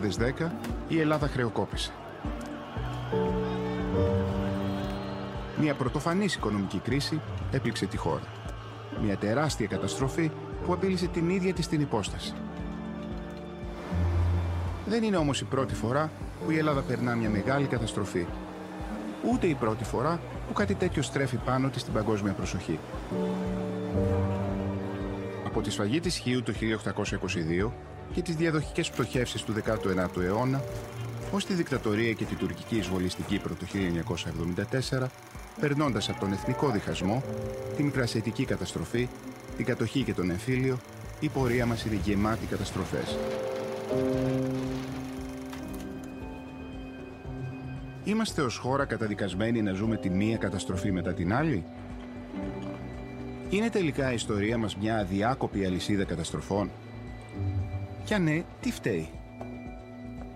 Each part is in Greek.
2010 η Ελλάδα χρεοκόπησε. Μια πρωτοφανής οικονομική κρίση έπληξε τη χώρα. Μια τεράστια καταστροφή που απείλησε την ίδια της την υπόσταση. Δεν είναι όμως η πρώτη φορά που η Ελλάδα περνά μια μεγάλη καταστροφή. Ούτε η πρώτη φορά που κάτι τέτοιο στρέφει πάνω της την παγκόσμια προσοχή. Από τη σφαγή της Χίου το 1822 και τις διαδοχικές πτωχεύσεις του 19ου αιώνα, ως τη δικτατορία και τη τουρκική εισβολή στην Κύπρο το 1974, περνώντας από τον εθνικό διχασμό, τη μικρασιατική καταστροφή, την κατοχή και τον εμφύλιο, η πορεία μας είναι γεμάτη καταστροφές. Είμαστε ως χώρα καταδικασμένοι να ζούμε τη μία καταστροφή μετά την άλλη; Είναι τελικά η ιστορία μας μια αδιάκοπη αλυσίδα καταστροφών; Κι αν ναι, τι φταίει;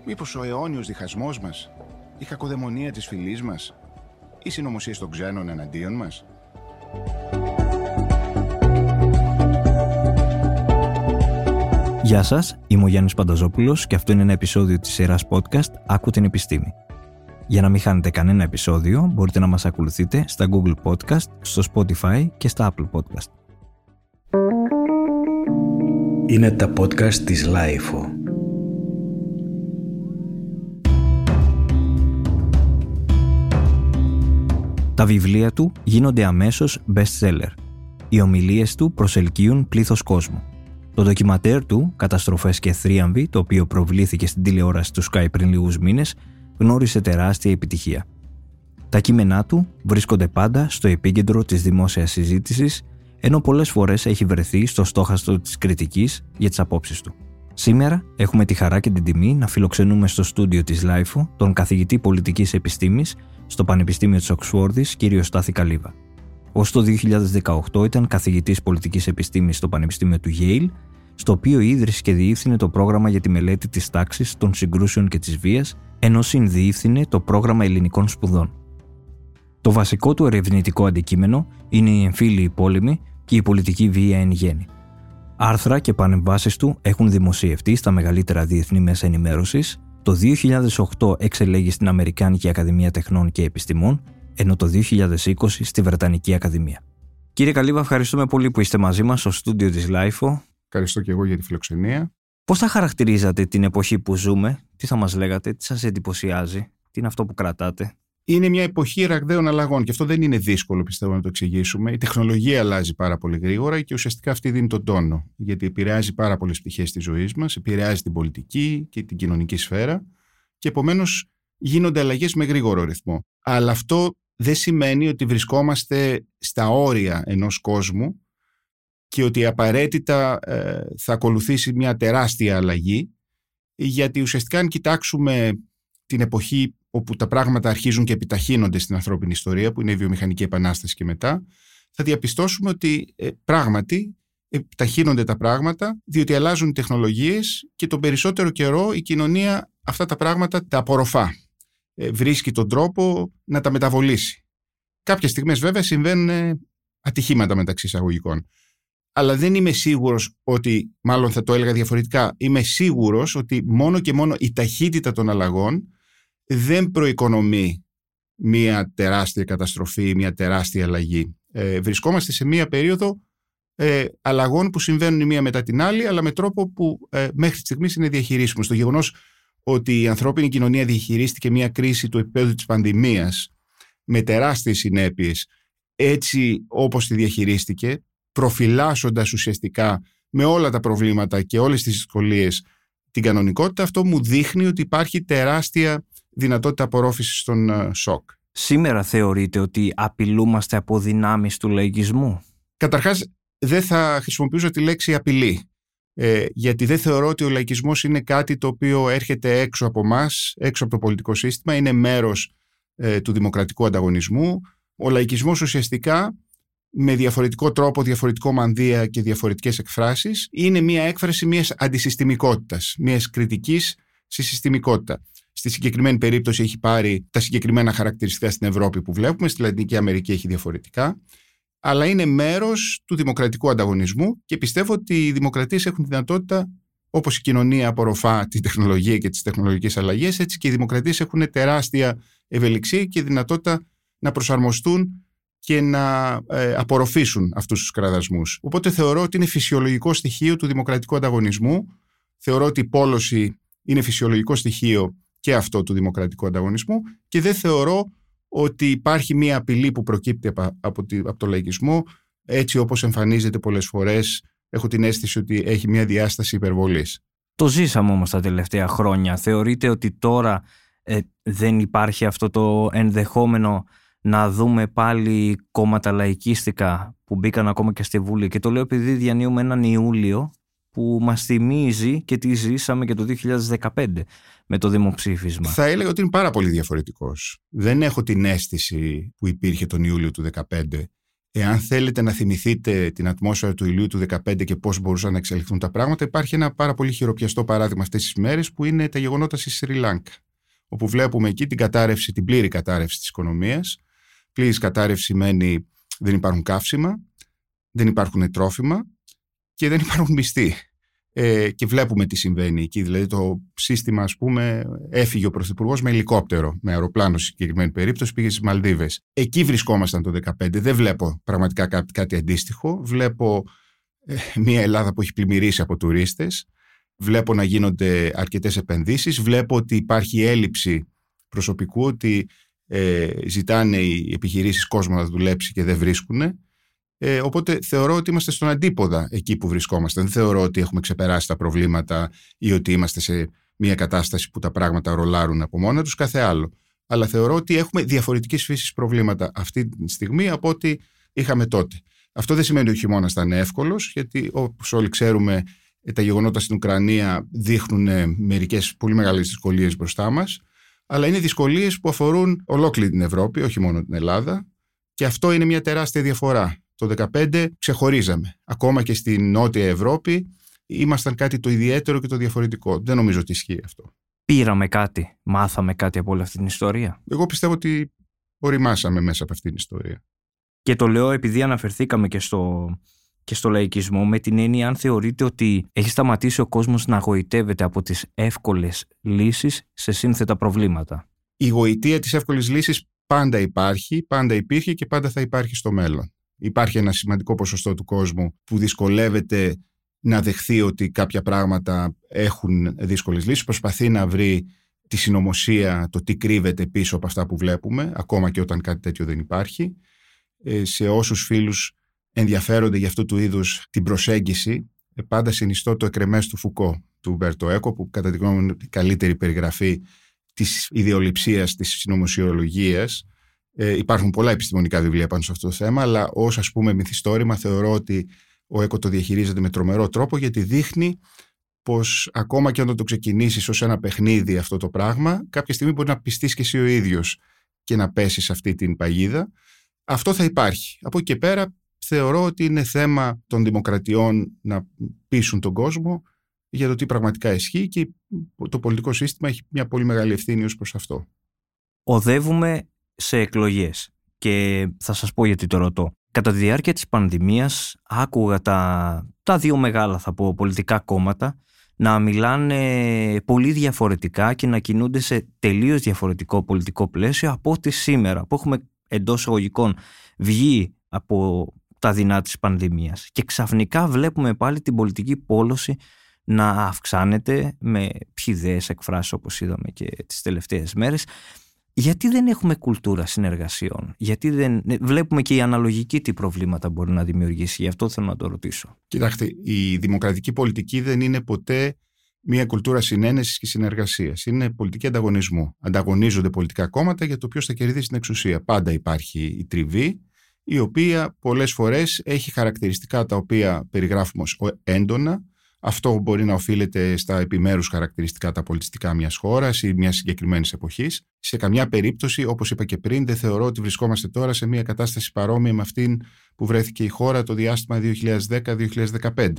Μήπως ο αιώνιος διχασμός μας, η κακοδαιμονία της φυλής μας, οι συνωμοσίες των ξένων εναντίον μας; Γεια σας, είμαι ο Γιάννης Πανταζόπουλος και αυτό είναι ένα επεισόδιο της σειράς podcast «Άκου την επιστήμη». Για να μην χάνετε κανένα επεισόδιο, μπορείτε να μας ακολουθείτε στα Google Podcast, στο Spotify και στα Apple Podcast. Είναι τα podcast της Lifeo. Τα βιβλία του γίνονται αμέσως best-seller. Οι ομιλίες του προσελκύουν πλήθος κόσμου. Το ντοκιματέρ του, «Καταστροφές και θρίαμβοι», το οποίο προβλήθηκε στην τηλεόραση του Sky πριν λίγους μήνες, γνώρισε τεράστια επιτυχία. Τα κείμενά του βρίσκονται πάντα στο επίκεντρο της δημόσιας συζήτησης, ενώ πολλές φορές έχει βρεθεί στο στόχαστρο της κριτικής για τις απόψεις του. Σήμερα έχουμε τη χαρά και την τιμή να φιλοξενούμε στο στούντιο της LiFO τον καθηγητή πολιτικής επιστήμης στο Πανεπιστήμιο της Οξφόρδης, κύριο Στάθη Καλύβα. Ως το 2018 ήταν καθηγητής πολιτικής επιστήμης στο Πανεπιστήμιο του Yale, στο οποίο ίδρυσε και διηύθυνε το πρόγραμμα για τη μελέτη της τάξης, των συγκρούσεων και της βίας ενώ συνδιηύθυνε το πρόγραμμα ελληνικών σπουδών. Το βασικό του ερευνητικό αντικείμενο είναι η εμφύλιοι πόλεμη και η πολιτική βία εν γέννη. Άρθρα και πανεμβάσεις του έχουν δημοσιευτεί στα μεγαλύτερα διεθνή μέσα ενημέρωσης. Το 2008 εξελέγει στην Αμερικάνικη Ακαδημία Τεχνών και Επιστημών, ενώ το 2020 στη Βρετανική Ακαδημία. Κύριε Καλύβα, ευχαριστούμε πολύ που είστε μαζί μας στο στούντιο της LIFO. Ευχαριστώ και εγώ για τη φιλοξενία. Πώς θα χαρακτηρίζατε την εποχή που ζούμε, τι θα μας λέγατε, τι σας εντυπωσιάζει, τι είναι αυτό που κρατάτε; Είναι μια εποχή ραγδαίων αλλαγών και αυτό δεν είναι δύσκολο πιστεύω να το εξηγήσουμε. Η τεχνολογία αλλάζει πάρα πολύ γρήγορα και ουσιαστικά αυτή δίνει τον τόνο. Γιατί επηρεάζει πάρα πολλές πτυχές της ζωής μας, επηρεάζει την πολιτική και την κοινωνική σφαίρα και επομένως γίνονται αλλαγές με γρήγορο ρυθμό. Αλλά αυτό δεν σημαίνει ότι βρισκόμαστε στα όρια ενός κόσμου και ότι απαραίτητα ε, θα ακολουθήσει μια τεράστια αλλαγή γιατί ουσιαστικά αν κοιτάξουμε την εποχή όπου τα πράγματα αρχίζουν και επιταχύνονται στην ανθρώπινη ιστορία που είναι η βιομηχανική επανάσταση και μετά θα διαπιστώσουμε ότι ε, πράγματι επιταχύνονται τα πράγματα διότι αλλάζουν οι τεχνολογίες και τον περισσότερο καιρό η κοινωνία αυτά τα πράγματα τα απορροφά. Ε, βρίσκει τον τρόπο να τα μεταβολήσει. Κάποιες στιγμές βέβαια συμβαίνουν ατυχήματα μεταξύ εισαγωγικών αλλά δεν είμαι σίγουρος ότι, μάλλον θα το έλεγα διαφορετικά, είμαι σίγουρος ότι μόνο και μόνο η ταχύτητα των αλλαγών δεν προοικονομεί μια τεράστια καταστροφή, μια τεράστια αλλαγή. Ε, βρισκόμαστε σε μια περίοδο ε, αλλαγών που συμβαίνουν η μία μετά την άλλη, αλλά με τρόπο που ε, μέχρι στιγμής είναι διαχειρίσιμος. Στο γεγονός ότι η ανθρώπινη κοινωνία διαχειρίστηκε μια κρίση του επίπεδου της πανδημίας με τεράστιες συνέπειες έτσι όπως τη διαχειρίστηκε προφυλάσσοντας ουσιαστικά με όλα τα προβλήματα και όλες τις δυσκολίες την κανονικότητα, αυτό μου δείχνει ότι υπάρχει τεράστια δυνατότητα απορρόφησης των ε, σοκ. Σήμερα θεωρείτε ότι απειλούμαστε από δυνάμεις του λαϊκισμού; Καταρχάς δεν θα χρησιμοποιήσω τη λέξη απειλή. Ε, γιατί δεν θεωρώ ότι ο λαϊκισμός είναι κάτι το οποίο έρχεται έξω από εμάς, έξω από το πολιτικό σύστημα, είναι μέρος ε, του δημοκρατικού ανταγωνισμού. Ο λαϊκισμός ουσιαστικά με διαφορετικό τρόπο, διαφορετικό μανδύα και διαφορετικές εκφράσεις είναι μια έκφραση μιας αντισυστημικότητας, μιας κριτικής στη συστημικότητα. Στη συγκεκριμένη περίπτωση έχει πάρει τα συγκεκριμένα χαρακτηριστικά στην Ευρώπη που βλέπουμε, στη Λατινική Αμερική έχει διαφορετικά, αλλά είναι μέρος του δημοκρατικού ανταγωνισμού και πιστεύω ότι οι δημοκρατίες έχουν τη δυνατότητα Όπως η κοινωνία απορροφά τη τεχνολογία και τις τεχνολογικές αλλαγές, έτσι και οι δημοκρατίες έχουν τεράστια ευελιξία και δυνατότητα να προσαρμοστούν και να ε, απορροφήσουν αυτούς τους κραδασμούς. Οπότε θεωρώ ότι είναι φυσιολογικό στοιχείο του δημοκρατικού ανταγωνισμού. Θεωρώ ότι η πόλωση είναι φυσιολογικό στοιχείο και αυτό του δημοκρατικού ανταγωνισμού και δεν θεωρώ ότι υπάρχει μία απειλή που προκύπτει από, από το λαϊκισμό έτσι όπως εμφανίζεται πολλές φορές έχω την αίσθηση ότι έχει μία διάσταση υπερβολής. Το ζήσαμε όμως τα τελευταία χρόνια. Θεωρείτε ότι τώρα ε, δεν υπάρχει αυτό το ενδεχόμενο να δούμε πάλι κόμματα λαϊκίστικα που μπήκαν ακόμα και στη Βουλή; Και το λέω επειδή διανύουμε έναν Ιούλιο που μας θυμίζει και τι ζήσαμε και το 2015 με το δημοψήφισμα. Θα έλεγα ότι είναι πάρα πολύ διαφορετικός. Δεν έχω την αίσθηση που υπήρχε τον Ιούλιο του 2015. Εάν θέλετε να θυμηθείτε την ατμόσφαιρα του Ιουλίου του 2015 και πώς μπορούσαν να εξελιχθούν τα πράγματα, υπάρχει ένα πάρα πολύ χειροπιαστό παράδειγμα αυτές τις μέρες που είναι τα γεγονότα στη Σρι Λάνκα. Όπου βλέπουμε εκεί την κατάρρευση, την πλήρη κατάρρευση της οικονομίας. Πλήρης κατάρρευση σημαίνει δεν υπάρχουν καύσιμα, δεν υπάρχουν τρόφιμα και δεν υπάρχουν μισθοί. Ε, και βλέπουμε τι συμβαίνει εκεί. Δηλαδή το σύστημα, ας πούμε, έφυγε ο Πρωθυπουργός με ελικόπτερο, με αεροπλάνο σε συγκεκριμένη περίπτωση, πήγε στις Μαλδίβες. Εκεί βρισκόμασταν το 2015. Δεν βλέπω πραγματικά κάτι, κάτι αντίστοιχο. Βλέπω ε, μια Ελλάδα που έχει πλημμυρίσει από τουρίστες. Βλέπω να γίνονται αρκετές επενδύσεις. Βλέπω ότι υπάρχει έλλειψη προσωπικού, ότι ε, ζητάνε οι επιχειρήσεις κόσμο να δουλέψει και δεν βρίσκουν. Ε, οπότε θεωρώ ότι είμαστε στον αντίποδα εκεί που βρισκόμαστε. Δεν θεωρώ ότι έχουμε ξεπεράσει τα προβλήματα ή ότι είμαστε σε μια κατάσταση που τα πράγματα ρολάρουν από μόνα τους, κάθε άλλο. Αλλά θεωρώ ότι έχουμε διαφορετική φύση προβλήματα αυτή τη στιγμή από ό,τι είχαμε τότε. Αυτό δεν σημαίνει ότι ο χειμώνας θα είναι εύκολος, γιατί όπως όλοι ξέρουμε, ε, τα γεγονότα στην Ουκρανία δείχνουν ε, μερικές πολύ μεγάλες δυσκολίες μπροστά μας. Αλλά είναι δυσκολίες που αφορούν ολόκληρη την Ευρώπη, όχι μόνο την Ελλάδα. Και αυτό είναι μια τεράστια διαφορά. Το 2015 ξεχωρίζαμε. Ακόμα και στην Νότια Ευρώπη ήμασταν κάτι το ιδιαίτερο και το διαφορετικό. Δεν νομίζω ότι ισχύει αυτό. Πήραμε κάτι, μάθαμε κάτι από όλη αυτή την ιστορία. Εγώ πιστεύω ότι οριμάσαμε μέσα από αυτή την ιστορία. Και το λέω επειδή αναφερθήκαμε και στο, και στο λαϊκισμό με την έννοια αν θεωρείτε ότι έχει σταματήσει ο κόσμος να γοητεύεται από τις εύκολες λύσεις σε σύνθετα προβλήματα; Η γοητεία της εύκολης λύσης πάντα υπάρχει, πάντα υπήρχε και πάντα θα υπάρχει στο μέλλον. Υπάρχει ένα σημαντικό ποσοστό του κόσμου που δυσκολεύεται να δεχθεί ότι κάποια πράγματα έχουν δύσκολες λύσεις. Προσπαθεί να βρει τη συνωμοσία, το τι κρύβεται πίσω από αυτά που βλέπουμε, ακόμα και όταν κάτι τέτοιο δεν υπάρχει. Ε, σε όσους φίλους ενδιαφέρονται για αυτού του είδους την προσέγγιση, ε, πάντα συνιστώ το εκρεμές του Φουκώ, του Μπέρτο Έκο, που κατά τη γνώμη μου είναι η καλύτερη περιγραφή της ιδεολειψίας της συνωμοσιολογίας ε, υπάρχουν πολλά επιστημονικά βιβλία πάνω σε αυτό το θέμα, αλλά ως ας πούμε μυθιστόρημα θεωρώ ότι ο ΕΚΟ το διαχειρίζεται με τρομερό τρόπο γιατί δείχνει πως ακόμα και όταν το ξεκινήσεις ως ένα παιχνίδι αυτό το πράγμα, κάποια στιγμή μπορεί να πιστείς και εσύ ο ίδιος και να πέσεις σε αυτή την παγίδα. Αυτό θα υπάρχει. Από εκεί και πέρα θεωρώ ότι είναι θέμα των δημοκρατιών να πείσουν τον κόσμο για το τι πραγματικά ισχύει και το πολιτικό σύστημα έχει μια πολύ μεγάλη ευθύνη ως προς αυτό. Οδεύουμε σε εκλογές. Και θα σας πω γιατί το ρωτώ. Κατά τη διάρκεια της πανδημίας άκουγα τα, τα δύο μεγάλα θα πω πολιτικά κόμματα να μιλάνε πολύ διαφορετικά και να κινούνται σε τελείως διαφορετικό πολιτικό πλαίσιο από ό,τι σήμερα που έχουμε εντός εγωγικών βγει από τα δεινά της πανδημίας και ξαφνικά βλέπουμε πάλι την πολιτική πόλωση να αυξάνεται με ψηδές εκφράσεις όπως είδαμε και τις τελευταίες μέρες γιατί δεν έχουμε κουλτούρα συνεργασιών, γιατί δεν ναι, βλέπουμε και η αναλογική τι προβλήματα μπορεί να δημιουργήσει, γι' αυτό θέλω να το ρωτήσω. Κοιτάξτε, η δημοκρατική πολιτική δεν είναι ποτέ μια κουλτούρα συνένεσης και συνεργασίας. Είναι πολιτική ανταγωνισμού. Ανταγωνίζονται πολιτικά κόμματα για το ποιος θα κερδίσει την εξουσία. Πάντα υπάρχει η τριβή, η οποία πολλές φορές έχει χαρακτηριστικά τα οποία περιγράφουμε ως έντονα, αυτό μπορεί να οφείλεται στα επιμέρους χαρακτηριστικά τα πολιτιστικά μιας χώρας ή μιας συγκεκριμένης εποχής. Σε καμιά περίπτωση, όπως είπα και πριν, δεν θεωρώ ότι βρισκόμαστε τώρα σε μια κατάσταση παρόμοια με αυτήν που βρέθηκε η χώρα το διάστημα 2010-2015.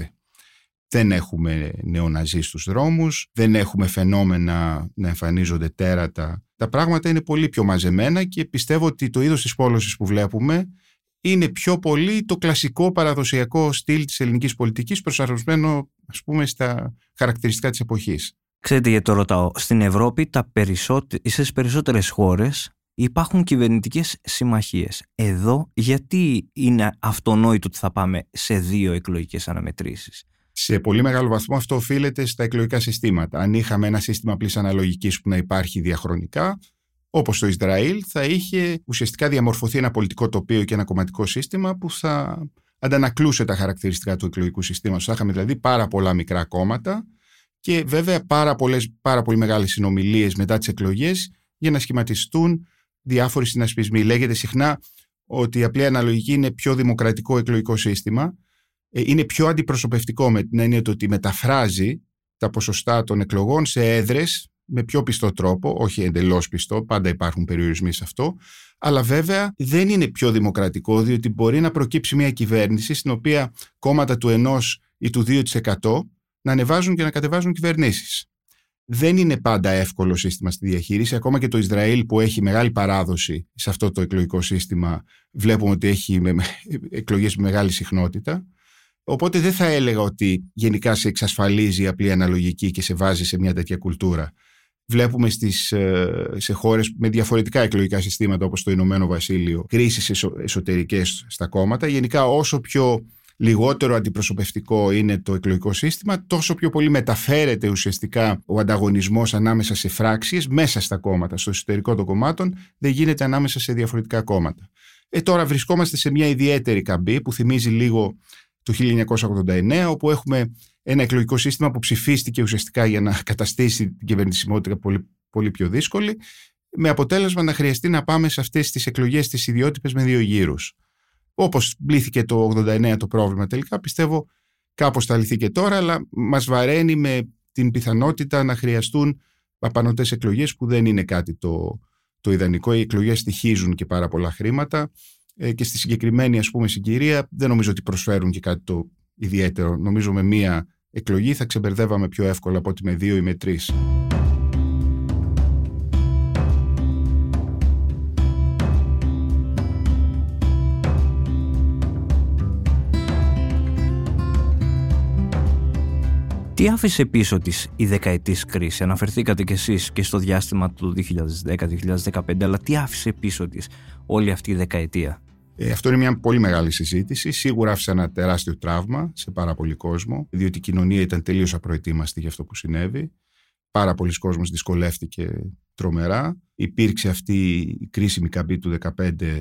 Δεν έχουμε νεοναζί στους δρόμους, δεν έχουμε φαινόμενα να εμφανίζονται τέρατα. Τα πράγματα είναι πολύ πιο μαζεμένα και πιστεύω ότι το είδος της πόλωσης που βλέπουμε είναι πιο πολύ το κλασικό παραδοσιακό στυλ της ελληνικής πολιτικής προσαρμοσμένο ας πούμε στα χαρακτηριστικά της εποχής. Ξέρετε γιατί το ρωτάω. Στην Ευρώπη τα περισσότε... στις περισσότερες χώρες υπάρχουν κυβερνητικές συμμαχίες. Εδώ γιατί είναι αυτονόητο ότι θα πάμε σε δύο εκλογικές αναμετρήσεις; Σε πολύ μεγάλο βαθμό αυτό οφείλεται στα εκλογικά συστήματα. Αν είχαμε ένα σύστημα απλή αναλογικής που να υπάρχει διαχρονικά, όπως το Ισραήλ, θα είχε ουσιαστικά διαμορφωθεί ένα πολιτικό τοπίο και ένα κομματικό σύστημα που θα αντανακλούσε τα χαρακτηριστικά του εκλογικού συστήματος. Θα είχαμε δηλαδή πάρα πολλά μικρά κόμματα και βέβαια πάρα, πολλές, πάρα πολύ μεγάλες συνομιλίες μετά τις εκλογές για να σχηματιστούν διάφοροι συνασπισμοί. Λέγεται συχνά ότι η απλή αναλογική είναι πιο δημοκρατικό εκλογικό σύστημα ε, είναι πιο αντιπροσωπευτικό με την έννοια ότι μεταφράζει τα ποσοστά των εκλογών σε έδρες με πιο πιστό τρόπο, όχι εντελώς πιστό, πάντα υπάρχουν περιορισμοί σε αυτό, αλλά βέβαια δεν είναι πιο δημοκρατικό, διότι μπορεί να προκύψει μια κυβέρνηση στην οποία κόμματα του 1 ή του 2% να ανεβάζουν και να κατεβάζουν κυβερνήσεις. Δεν είναι πάντα εύκολο σύστημα στη διαχείριση. Ακόμα και το Ισραήλ που έχει μεγάλη παράδοση σε αυτό το εκλογικό σύστημα, βλέπουμε ότι έχει εκλογές με μεγάλη συχνότητα. Οπότε δεν θα έλεγα ότι γενικά σε εξασφαλίζει η απλή αναλογική και σε βάζει σε μια τέτοια κουλτούρα. Βλέπουμε στις, ε, σε χώρες με διαφορετικά εκλογικά συστήματα όπως το Ηνωμένο Βασίλειο κρίσεις εσωτερικές στα κόμματα. Γενικά όσο πιο λιγότερο αντιπροσωπευτικό είναι το εκλογικό σύστημα, τόσο πιο πολύ μεταφέρεται ουσιαστικά ο ανταγωνισμός ανάμεσα σε φράξεις μέσα στα κόμματα, στο εσωτερικό των κομμάτων, δεν γίνεται ανάμεσα σε διαφορετικά κόμματα. Ε, τώρα βρισκόμαστε σε μια ιδιαίτερη καμπή που θυμίζει λίγο του 1989, όπου έχουμε ένα εκλογικό σύστημα που ψηφίστηκε ουσιαστικά για να καταστήσει την κυβερνησιμότητα πολύ, πολύ πιο δύσκολη, με αποτέλεσμα να χρειαστεί να πάμε σε αυτές τις εκλογές τις ιδιότυπες με δύο γύρους. Όπως μπλήθηκε το 89 το πρόβλημα τελικά, πιστεύω κάπως θα λυθεί και τώρα, αλλά μας βαραίνει με την πιθανότητα να χρειαστούν απανοτές εκλογές που δεν είναι κάτι το, το ιδανικό. Οι εκλογές στοιχίζουν και πάρα πολλά χρήματα ε, και στη συγκεκριμένη ας πούμε συγκυρία δεν νομίζω ότι προσφέρουν και κάτι το ιδιαίτερο. Νομίζω με μία εκλογή θα ξεμπερδεύαμε πιο εύκολα από ότι με δύο ή με τρεις. Τι άφησε πίσω της η δεκαετής κρίση; Αναφερθήκατε κι εσείς και στο διάστημα του 2010-2015, αλλά τι άφησε πίσω της όλη αυτή η δεκαετία; Ε, αυτό είναι μια πολύ μεγάλη συζήτηση. Σίγουρα άφησε ένα τεράστιο τραύμα σε πάρα πολύ κόσμο, διότι η κοινωνία ήταν τελείως απροετοίμαστη για αυτό που συνέβη. Πάρα πολλοί κόσμος δυσκολεύτηκε τρομερά. Υπήρξε αυτή η κρίσιμη καμπή του 2015 ε,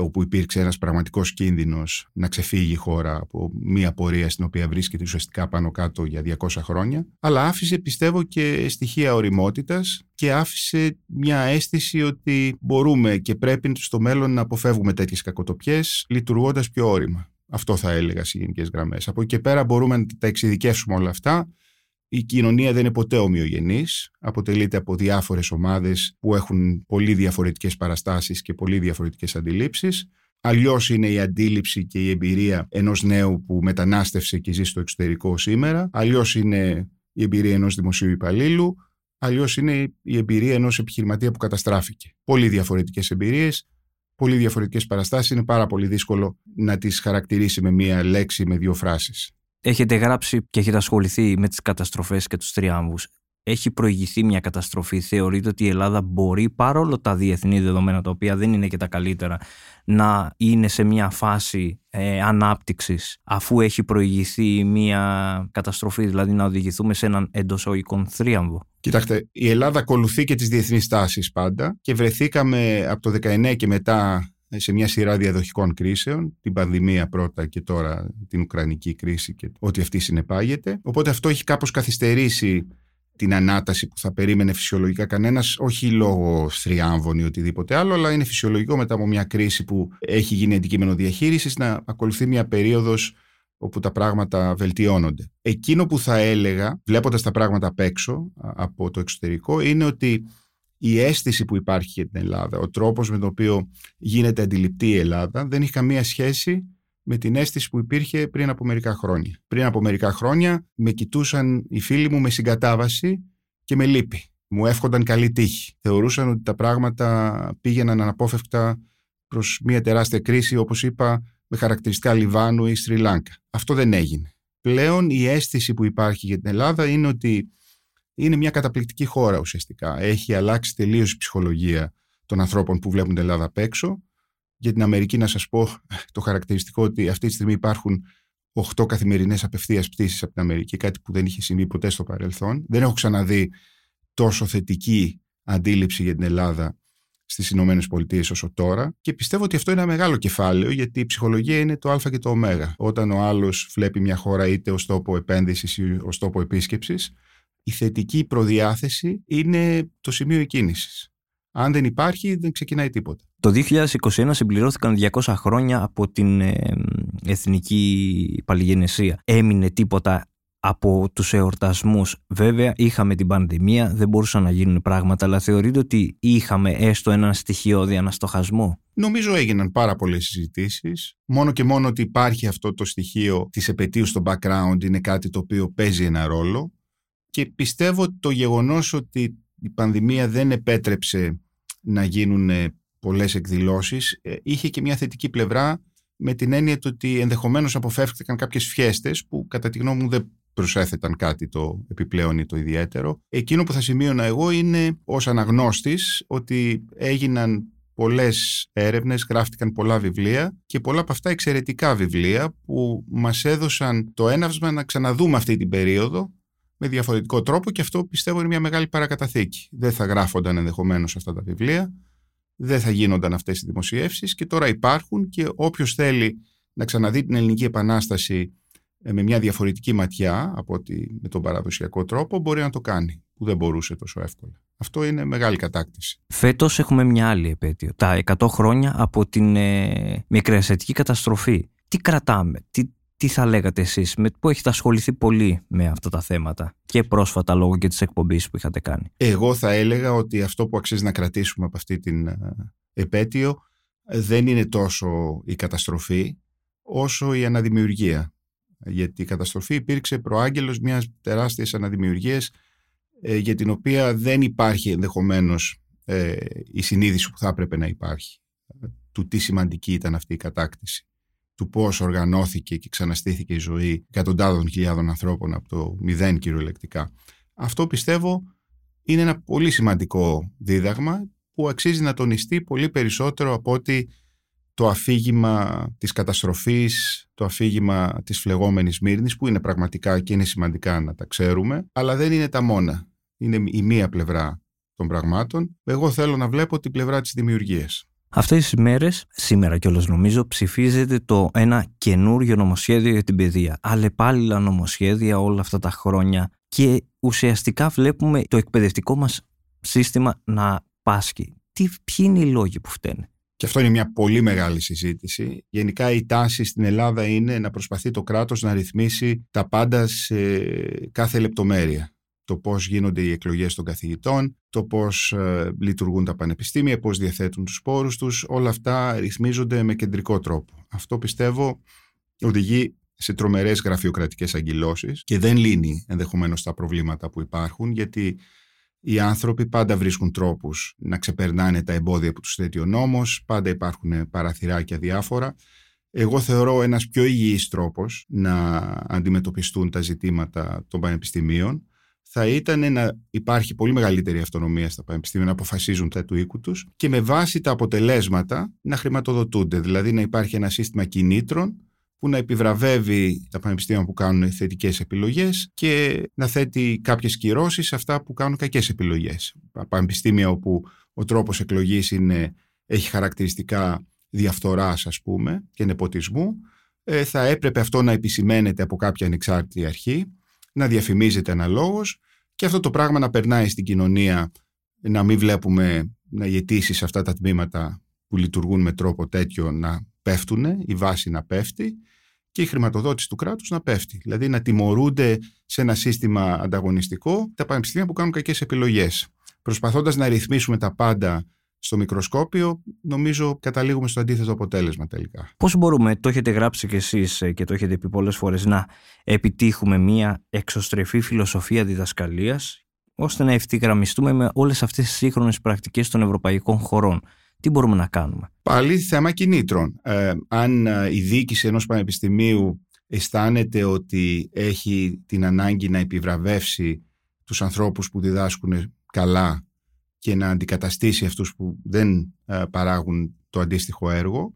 όπου υπήρξε ένας πραγματικός κίνδυνος να ξεφύγει η χώρα από μια πορεία στην οποία βρίσκεται ουσιαστικά πάνω κάτω για 200 χρόνια, αλλά άφησε πιστεύω και στοιχεία οριμότητας και άφησε μια αίσθηση ότι μπορούμε και πρέπει στο μέλλον να αποφεύγουμε τέτοιες κακοτοπιές λειτουργώντας πιο όρημα. Αυτό θα έλεγα σε γενικές γραμμές. Από εκεί και πέρα μπορούμε να τα εξειδικεύσουμε όλα αυτά η κοινωνία δεν είναι ποτέ ομοιογενής, αποτελείται από διάφορες ομάδες που έχουν πολύ διαφορετικές παραστάσεις και πολύ διαφορετικές αντιλήψεις. Αλλιώς είναι η αντίληψη και η εμπειρία ενός νέου που μετανάστευσε και ζει στο εξωτερικό σήμερα. Αλλιώς είναι η εμπειρία ενός δημοσίου υπαλλήλου. Αλλιώς είναι η εμπειρία ενός επιχειρηματία που καταστράφηκε. Πολύ διαφορετικές εμπειρίες, πολύ διαφορετικές παραστάσεις. Είναι πάρα πολύ δύσκολο να τις χαρακτηρίσει με μία λέξη, με δύο φράσεις έχετε γράψει και έχετε ασχοληθεί με τις καταστροφές και τους τριάμβους. Έχει προηγηθεί μια καταστροφή; Θεωρείτε ότι η Ελλάδα μπορεί, παρόλο τα διεθνή δεδομένα, τα οποία δεν είναι και τα καλύτερα, να είναι σε μια φάση ε, ανάπτυξης αφού έχει προηγηθεί μια καταστροφή, δηλαδή να οδηγηθούμε σε έναν εντός οικών θρίαμβο; Κοιτάξτε, η Ελλάδα ακολουθεί και τις διεθνείς τάσεις πάντα και βρεθήκαμε από το 19 και μετά σε μια σειρά διαδοχικών κρίσεων, την πανδημία πρώτα και τώρα την Ουκρανική κρίση και ό,τι αυτή συνεπάγεται. Οπότε αυτό έχει κάπως καθυστερήσει την ανάταση που θα περίμενε φυσιολογικά κανένας, όχι λόγω θριάμβων ή οτιδήποτε άλλο, αλλά είναι φυσιολογικό μετά από μια κρίση που έχει γίνει αντικείμενο διαχείρισης να ακολουθεί μια περίοδος όπου τα πράγματα βελτιώνονται. Εκείνο που θα έλεγα, βλέποντας τα πράγματα απ' έξω από το εξωτερικό, είναι ότι η αίσθηση που υπάρχει για την Ελλάδα, ο τρόπος με τον οποίο γίνεται αντιληπτή η Ελλάδα δεν έχει καμία σχέση με την αίσθηση που υπήρχε πριν από μερικά χρόνια. Πριν από μερικά χρόνια με κοιτούσαν οι φίλοι μου με συγκατάβαση και με λύπη. Μου εύχονταν καλή τύχη. Θεωρούσαν ότι τα πράγματα πήγαιναν αναπόφευκτα προς μια τεράστια κρίση όπως είπα με χαρακτηριστικά Λιβάνου ή Σρι Λάνκα. Αυτό δεν έγινε. Πλέον η αίσθηση που υπάρχει για την Ελλάδα είναι ότι είναι μια καταπληκτική χώρα ουσιαστικά. Έχει αλλάξει τελείως η ψυχολογία των ανθρώπων που βλέπουν την Ελλάδα απ' έξω. Για την Αμερική να σας πω το χαρακτηριστικό ότι αυτή τη στιγμή υπάρχουν 8 καθημερινές απευθείας πτήσεις από την Αμερική, κάτι που δεν είχε συμβεί ποτέ στο παρελθόν. Δεν έχω ξαναδεί τόσο θετική αντίληψη για την Ελλάδα στις Ηνωμένες Πολιτείες όσο τώρα και πιστεύω ότι αυτό είναι ένα μεγάλο κεφάλαιο γιατί η ψυχολογία είναι το α και το ω. Όταν ο άλλος βλέπει μια χώρα είτε ως τόπο επένδυσης ή ως τόπο επίσκεψης η θετική προδιάθεση είναι το σημείο εκκίνησης. Αν δεν υπάρχει, δεν ξεκινάει τίποτα. Το 2021 συμπληρώθηκαν 200 χρόνια από την ε, εθνική παλιγενεσία. Έμεινε τίποτα από τους εορτασμούς. Βέβαια είχαμε την πανδημία, δεν μπορούσαν να γίνουν πράγματα, αλλά θεωρείτε ότι είχαμε έστω έναν στοιχειώδη αναστοχασμό; Νομίζω έγιναν πάρα πολλές συζητήσεις. Μόνο και μόνο ότι υπάρχει αυτό το στοιχείο της επαιτίου στο background είναι κάτι το οποίο παίζει ένα ρόλο. Και πιστεύω ότι το γεγονός ότι η πανδημία δεν επέτρεψε να γίνουν ε, πολλές εκδηλώσεις ε, είχε και μια θετική πλευρά με την έννοια ότι ενδεχομένως αποφεύχθηκαν κάποιες φιέστες που κατά τη γνώμη μου δεν προσέθεταν κάτι το επιπλέον ή το ιδιαίτερο. Εκείνο που θα σημείωνα εγώ είναι ως αναγνώστης ότι έγιναν πολλές έρευνες, γράφτηκαν πολλά βιβλία και πολλά από αυτά εξαιρετικά βιβλία που μας έδωσαν το έναυσμα να ξαναδούμε αυτή την περίοδο με διαφορετικό τρόπο και αυτό πιστεύω είναι μια μεγάλη παρακαταθήκη. Δεν θα γράφονταν ενδεχομένως αυτά τα βιβλία, δεν θα γίνονταν αυτές οι δημοσιεύσεις και τώρα υπάρχουν και όποιος θέλει να ξαναδεί την Ελληνική Επανάσταση ε, με μια διαφορετική ματιά από ότι με τον παραδοσιακό τρόπο μπορεί να το κάνει που δεν μπορούσε τόσο εύκολα. Αυτό είναι μεγάλη κατάκτηση. Φέτος έχουμε μια άλλη επέτειο, τα 100 χρόνια από την ε, μικρασιατική καταστροφή. Τι κρατάμε, τι, τι θα λέγατε εσείς, με που έχετε ασχοληθεί πολύ με αυτά τα θέματα και πρόσφατα λόγω και της εκπομπής που είχατε κάνει; Εγώ θα έλεγα ότι αυτό που αξίζει να κρατήσουμε από αυτή την ε, επέτειο δεν είναι τόσο η καταστροφή όσο η αναδημιουργία. Γιατί η καταστροφή υπήρξε προάγγελος μιας τεράστιας αναδημιουργίας ε, για την οποία δεν υπάρχει ενδεχομένως ε, η συνείδηση που θα έπρεπε να υπάρχει του τι σημαντική ήταν αυτή η κατάκτηση του πώς οργανώθηκε και ξαναστήθηκε η ζωή εκατοντάδων χιλιάδων ανθρώπων από το μηδέν κυριολεκτικά. Αυτό πιστεύω είναι ένα πολύ σημαντικό δίδαγμα που αξίζει να τονιστεί πολύ περισσότερο από ότι το αφήγημα της καταστροφής, το αφήγημα της φλεγόμενης Μύρνης που είναι πραγματικά και είναι σημαντικά να τα ξέρουμε αλλά δεν είναι τα μόνα. Είναι η μία πλευρά των πραγμάτων. Εγώ θέλω να βλέπω την πλευρά της δημιουργίας. Αυτές τις μέρες, σήμερα κιόλας νομίζω, ψηφίζεται το ένα καινούριο νομοσχέδιο για την παιδεία. Αλλεπάλληλα νομοσχέδια όλα αυτά τα χρόνια και ουσιαστικά βλέπουμε το εκπαιδευτικό μας σύστημα να πάσχει. Τι, ποιοι είναι οι λόγοι που φταίνε; Και αυτό είναι μια πολύ μεγάλη συζήτηση. Γενικά η τάση στην Ελλάδα είναι να προσπαθεί το κράτος να ρυθμίσει τα πάντα σε κάθε λεπτομέρεια το πώς γίνονται οι εκλογές των καθηγητών, το πώς ε, λειτουργούν τα πανεπιστήμια, πώς διαθέτουν τους πόρους τους, όλα αυτά ρυθμίζονται με κεντρικό τρόπο. Αυτό πιστεύω οδηγεί σε τρομερές γραφειοκρατικές αγκυλώσεις και δεν λύνει ενδεχομένως τα προβλήματα που υπάρχουν γιατί οι άνθρωποι πάντα βρίσκουν τρόπους να ξεπερνάνε τα εμπόδια που τους θέτει ο νόμος, πάντα υπάρχουν παραθυράκια διάφορα. Εγώ θεωρώ ένας πιο υγιής τρόπος να αντιμετωπιστούν τα ζητήματα των πανεπιστημίων θα ήταν να υπάρχει πολύ μεγαλύτερη αυτονομία στα πανεπιστήμια να αποφασίζουν τα του οίκου τους και με βάση τα αποτελέσματα να χρηματοδοτούνται. Δηλαδή να υπάρχει ένα σύστημα κινήτρων που να επιβραβεύει τα πανεπιστήμια που κάνουν θετικές επιλογές και να θέτει κάποιες κυρώσεις σε αυτά που κάνουν κακές επιλογές. Πανεπιστήμια όπου ο τρόπος εκλογής έχει χαρακτηριστικά διαφθοράς, ας πούμε, και νεποτισμού, ε, θα έπρεπε αυτό να επισημαίνεται από κάποια ανεξάρτητη αρχή να διαφημίζεται αναλόγως και αυτό το πράγμα να περνάει στην κοινωνία να μην βλέπουμε να οι αιτήσεις σε αυτά τα τμήματα που λειτουργούν με τρόπο τέτοιο να πέφτουν, η βάση να πέφτει και η χρηματοδότηση του κράτους να πέφτει. Δηλαδή να τιμωρούνται σε ένα σύστημα ανταγωνιστικό τα πανεπιστήμια που κάνουν κακές επιλογές. Προσπαθώντας να ρυθμίσουμε τα πάντα στο μικροσκόπιο, νομίζω καταλήγουμε στο αντίθετο αποτέλεσμα τελικά. Πώς μπορούμε, το έχετε γράψει κι εσείς ε, και το έχετε πει πολλές φορές, να επιτύχουμε μια εξωστρεφή φιλοσοφία διδασκαλίας, ώστε να ευθυγραμμιστούμε με όλες αυτές τις σύγχρονες πρακτικές των ευρωπαϊκών χωρών; Τι μπορούμε να κάνουμε; Πάλι θέμα κινήτρων. Ε, αν ε, η διοίκηση ενός πανεπιστημίου αισθάνεται ότι έχει την ανάγκη να επιβραβεύσει τους ανθρώπους που διδάσκουν καλά και να αντικαταστήσει αυτούς που δεν ε, παράγουν το αντίστοιχο έργο,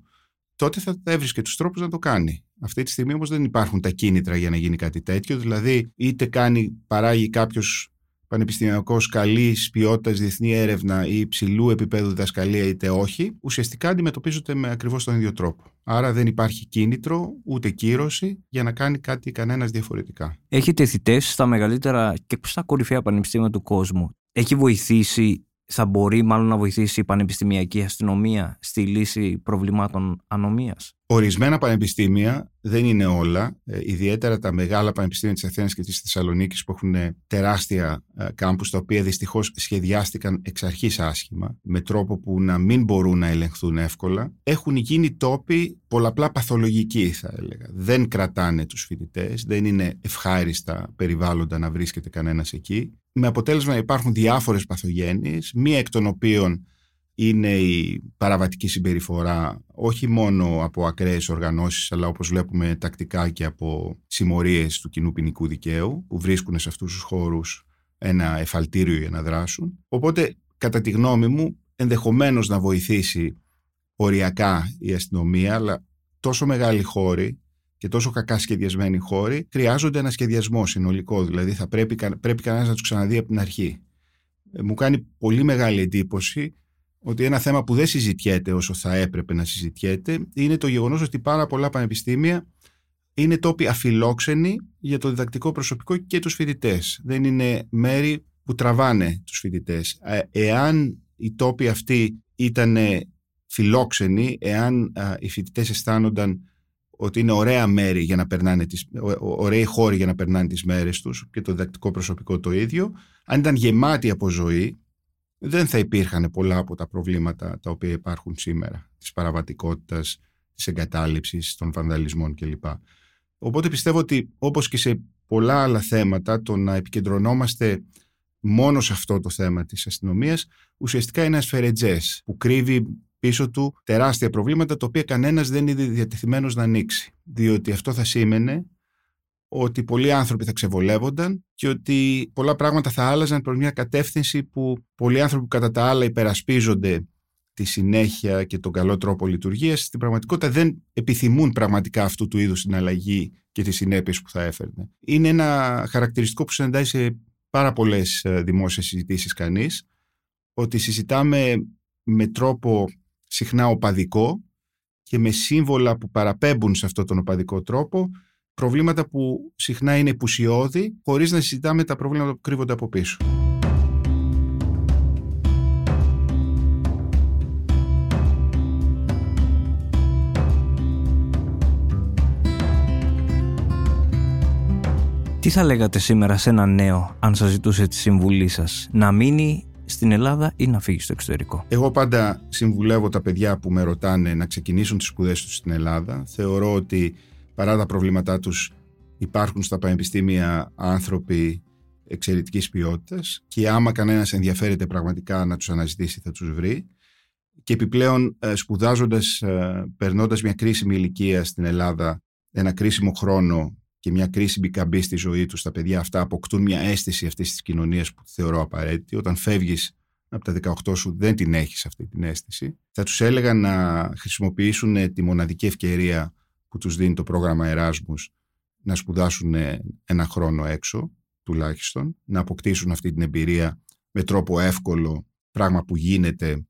τότε θα έβρισκε τους τρόπους να το κάνει. Αυτή τη στιγμή όμως δεν υπάρχουν τα κίνητρα για να γίνει κάτι τέτοιο, δηλαδή είτε κάνει, παράγει κάποιος πανεπιστημιακός καλής ποιότητας διεθνή έρευνα ή υψηλού επίπεδου διδασκαλία, είτε όχι, ουσιαστικά αντιμετωπίζονται με ακριβώς τον ίδιο τρόπο. Άρα δεν υπάρχει κίνητρο ούτε κύρωση για να κάνει κάτι κανένας διαφορετικά. Έχετε θητές στα μεγαλύτερα και στα κορυφαία πανεπιστήμια του κόσμου. Έχει βοηθήσει θα μπορεί μάλλον να βοηθήσει η πανεπιστημιακή αστυνομία στη λύση προβλημάτων ανομίας; Ορισμένα πανεπιστήμια, δεν είναι όλα, ε, ιδιαίτερα τα μεγάλα πανεπιστήμια της Αθήνας και της Θεσσαλονίκης που έχουν τεράστια ε, κάμπους τα οποία δυστυχώς σχεδιάστηκαν εξ αρχής άσχημα με τρόπο που να μην μπορούν να ελεγχθούν εύκολα έχουν γίνει τόποι πολλαπλά παθολογικοί θα έλεγα. Δεν κρατάνε τους φοιτητές, δεν είναι ευχάριστα περιβάλλοντα να βρίσκεται κανένας εκεί με αποτέλεσμα να υπάρχουν διάφορες παθογένειες, μία εκ των οποίων είναι η παραβατική συμπεριφορά όχι μόνο από ακραίες οργανώσεις αλλά όπως βλέπουμε τακτικά και από συμμορίες του κοινού ποινικού δικαίου που βρίσκουν σε αυτούς τους χώρους ένα εφαλτήριο για να δράσουν. Οπότε κατά τη γνώμη μου ενδεχομένως να βοηθήσει οριακά η αστυνομία αλλά τόσο μεγάλοι χώροι και τόσο κακά σχεδιασμένοι χώροι χρειάζονται ένα σχεδιασμό συνολικό. Δηλαδή θα πρέπει, πρέπει κανένας να τους ξαναδεί από την αρχή. Ε, μου κάνει πολύ μεγάλη εντύπωση ότι ένα θέμα που δεν συζητιέται όσο θα έπρεπε να συζητιέται είναι το γεγονός ότι πάρα πολλά πανεπιστήμια είναι τόποι αφιλόξενοι για το διδακτικό προσωπικό και τους φοιτητές. Δεν είναι μέρη που τραβάνε τους φοιτητές. Ε, εάν οι τόποι αυτοί ήταν φιλόξενοι, εάν οι φοιτητές αισθάνονταν ότι είναι ωραία μέρη για να περνάνε τις, ωραίοι χώροι για να περνάνε τις μέρες τους και το διδακτικό προσωπικό το ίδιο. Αν ήταν γεμάτοι από ζωή, δεν θα υπήρχαν πολλά από τα προβλήματα τα οποία υπάρχουν σήμερα, της παραβατικότητας, της εγκατάλειψης, των βανδαλισμών κλπ. Οπότε πιστεύω ότι όπως και σε πολλά άλλα θέματα, το να επικεντρωνόμαστε μόνο σε αυτό το θέμα της αστυνομίας, ουσιαστικά είναι ένας που κρύβει πίσω του τεράστια προβλήματα τα οποία κανένας δεν είναι διατεθειμένος να ανοίξει. Διότι αυτό θα σήμαινε ότι πολλοί άνθρωποι θα ξεβολεύονταν και ότι πολλά πράγματα θα άλλαζαν προς μια κατεύθυνση που πολλοί άνθρωποι που κατά τα άλλα υπερασπίζονται τη συνέχεια και τον καλό τρόπο λειτουργίας στην πραγματικότητα δεν επιθυμούν πραγματικά αυτού του είδους την αλλαγή και τις συνέπειες που θα έφερνε. Είναι ένα χαρακτηριστικό που συναντάει σε πάρα πολλές ε, δημόσιες συζητήσεις κανείς ότι συζητάμε με τρόπο συχνά οπαδικό και με σύμβολα που παραπέμπουν σε αυτόν τον οπαδικό τρόπο προβλήματα που συχνά είναι επουσιώδη χωρίς να συζητάμε τα προβλήματα που κρύβονται από πίσω. Τι θα λέγατε σήμερα σε ένα νέο αν σας ζητούσε τη συμβουλή σας να μείνει στην Ελλάδα ή να φύγει στο εξωτερικό. Εγώ πάντα συμβουλεύω τα παιδιά που με ρωτάνε να ξεκινήσουν τις σπουδές τους στην Ελλάδα. Θεωρώ ότι παρά τα προβλήματά τους υπάρχουν στα πανεπιστήμια άνθρωποι εξαιρετικής ποιότητας και άμα κανένας ενδιαφέρεται πραγματικά να τους αναζητήσει θα τους βρει. Και επιπλέον ε, σπουδάζοντας, ε, περνώντας μια κρίσιμη ηλικία στην Ελλάδα, ένα κρίσιμο χρόνο και μια κρίσιμη καμπή στη ζωή τους, τα παιδιά αυτά αποκτούν μια αίσθηση αυτής της κοινωνίας που θεωρώ απαραίτητη. Όταν φεύγεις από τα 18 σου, δεν την έχεις αυτή την αίσθηση. Θα τους έλεγα να χρησιμοποιήσουν τη μοναδική ευκαιρία που τους δίνει το πρόγραμμα Εράσμους να σπουδάσουν ένα χρόνο έξω, τουλάχιστον, να αποκτήσουν αυτή την εμπειρία με τρόπο εύκολο, πράγμα που γίνεται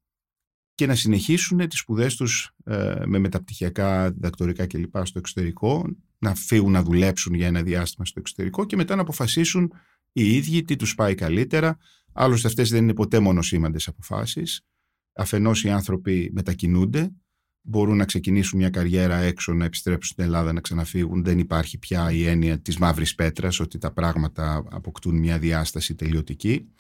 και να συνεχίσουν τις σπουδές τους ε, με μεταπτυχιακά, διδακτορικά κλπ. στο εξωτερικό, να φύγουν να δουλέψουν για ένα διάστημα στο εξωτερικό και μετά να αποφασίσουν οι ίδιοι τι τους πάει καλύτερα. Άλλωστε αυτές δεν είναι ποτέ μόνο σήμαντες αποφάσεις. Αφενός οι άνθρωποι μετακινούνται, μπορούν να ξεκινήσουν μια καριέρα έξω, να επιστρέψουν στην Ελλάδα, να ξαναφύγουν. Δεν υπάρχει πια η έννοια της μαύρης πέτρας, ότι τα πράγματα αποκτούν μια διάσταση τελειωτική.